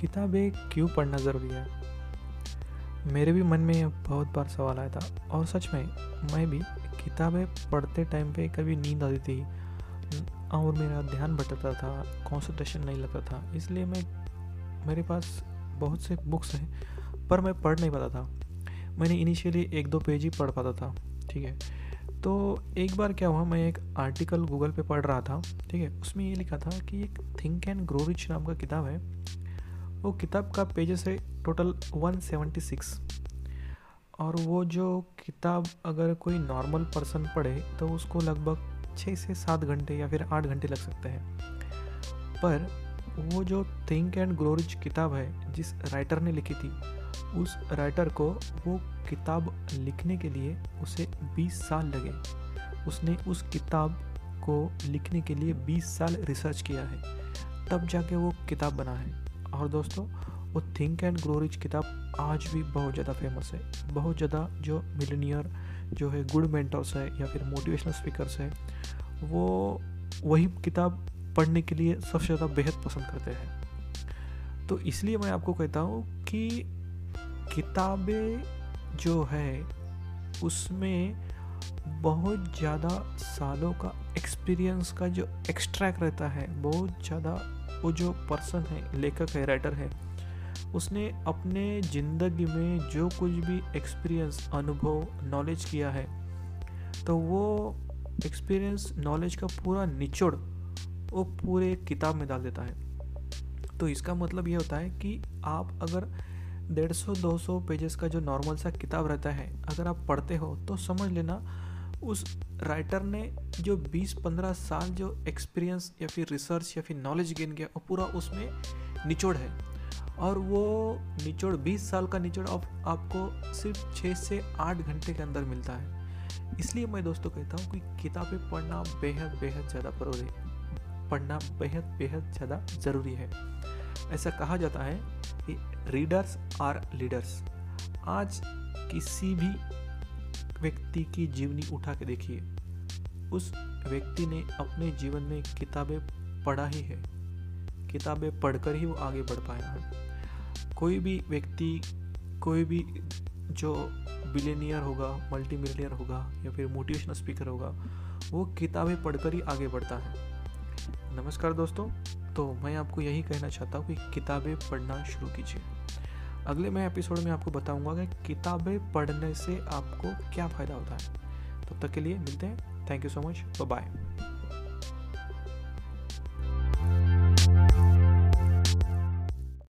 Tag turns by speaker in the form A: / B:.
A: किताबें क्यों पढ़ना ज़रूरी है? मेरे भी मन में बहुत बार सवाल आया था, और सच में, मैं भी किताबें पढ़ते टाइम पे कभी नींद आती थी, और मेरा ध्यान भटकता था कंसंट्रेशन नहीं लगता था, इसलिए मैं, मेरे पास बहुत से बुक्स हैं, पर मैं पढ़ नहीं पाता था। मैंने इनिशियली एक दो पेज ही पढ़ पाता था, ठीक है? तो एक बार क्या हुआ, मैं एक आर्टिकल गूगल पे पढ़ रहा था, ठीक है? उसमें ये लिखा था कि एक थिंक एंड ग्रो रिच नाम का किताब है वो किताब का पेजेस है टोटल 176 और वो जो किताब अगर कोई नॉर्मल पर्सन पढ़े तो उसको लगभग छः से सात घंटे या फिर आठ घंटे लग सकते हैं। पर वो जो थिंक एंड ग्रो रिच किताब है, जिस राइटर ने लिखी थी, उस राइटर को वो किताब लिखने के लिए उसे 20 साल लगे। उसने उस किताब को लिखने के लिए 20 साल रिसर्च किया है। तब जाके वो किताब बना है। और दोस्तों, वो थिंक एंड ग्रो रिच किताब आज भी बहुत ज़्यादा फ़ेमस है। बहुत ज़्यादा जो मिलनियर जो है गुड मेंटर्स है या फिर मोटिवेशनल स्पीकर्स है, वो वही किताब पढ़ने के लिए सबसे ज़्यादा बेहद पसंद करते हैं। तो इसलिए मैं आपको कहता हूँ कि किताबें जो है, उसमें बहुत ज़्यादा सालों का एक्सपीरियंस का जो एक्सट्रैक्ट रहता है, बहुत ज़्यादा वो जो पर्सन है, लेखक है राइटर है, उसने अपने ज़िंदगी में जो कुछ भी एक्सपीरियंस अनुभव नॉलेज किया है तो वो एक्सपीरियंस नॉलेज का पूरा निचोड़ वो पूरे किताब में डाल देता है। तो इसका मतलब ये होता है कि आप अगर डेढ़ सौ, दो सौ पेजेस का जो नॉर्मल सा किताब रहता है, अगर आप पढ़ते हो तो समझ लेना उस राइटर ने जो 20-15 साल जो एक्सपीरियंस या फिर रिसर्च या फिर नॉलेज गेन किया वो पूरा उसमें निचोड़ है। और वो निचोड़ 20 साल का निचोड़ आप, आपको सिर्फ़ 6 से 8 घंटे के अंदर मिलता है। इसलिए मैं दोस्तों कहता हूँ कि किताबें पढ़ना बेहद बेहद ज़्यादा ज़रूरी पढ़ना बेहद बेहद ज़्यादा ज़रूरी है। ऐसा कहा जाता है कि रीडर्स आर लीडर्स आज किसी भी व्यक्ति की जीवनी उठा के देखिए। उस व्यक्ति ने अपने जीवन में किताबें पढ़ा ही है। किताबें पढ़कर ही वो आगे बढ़ पाया है। कोई भी व्यक्ति, कोई भी जो बिलेनियर होगा मल्टी मिलियनियर होगा, या फिर मोटिवेशनल स्पीकर होगा, वो किताबें पढ़कर ही आगे बढ़ता है। नमस्कार दोस्तों तो मैं आपको यही कहना चाहता हूँ कि किताबें पढ़ना शुरू कीजिए। अगले मैं एपिसोड में आपको बताऊँगा कि किताबें पढ़ने से आपको क्या फ़ायदा होता है। तब तक के लिए मिलते हैं। Thank you so much bye